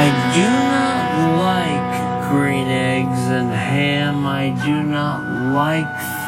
I do not like green eggs and ham. I do not like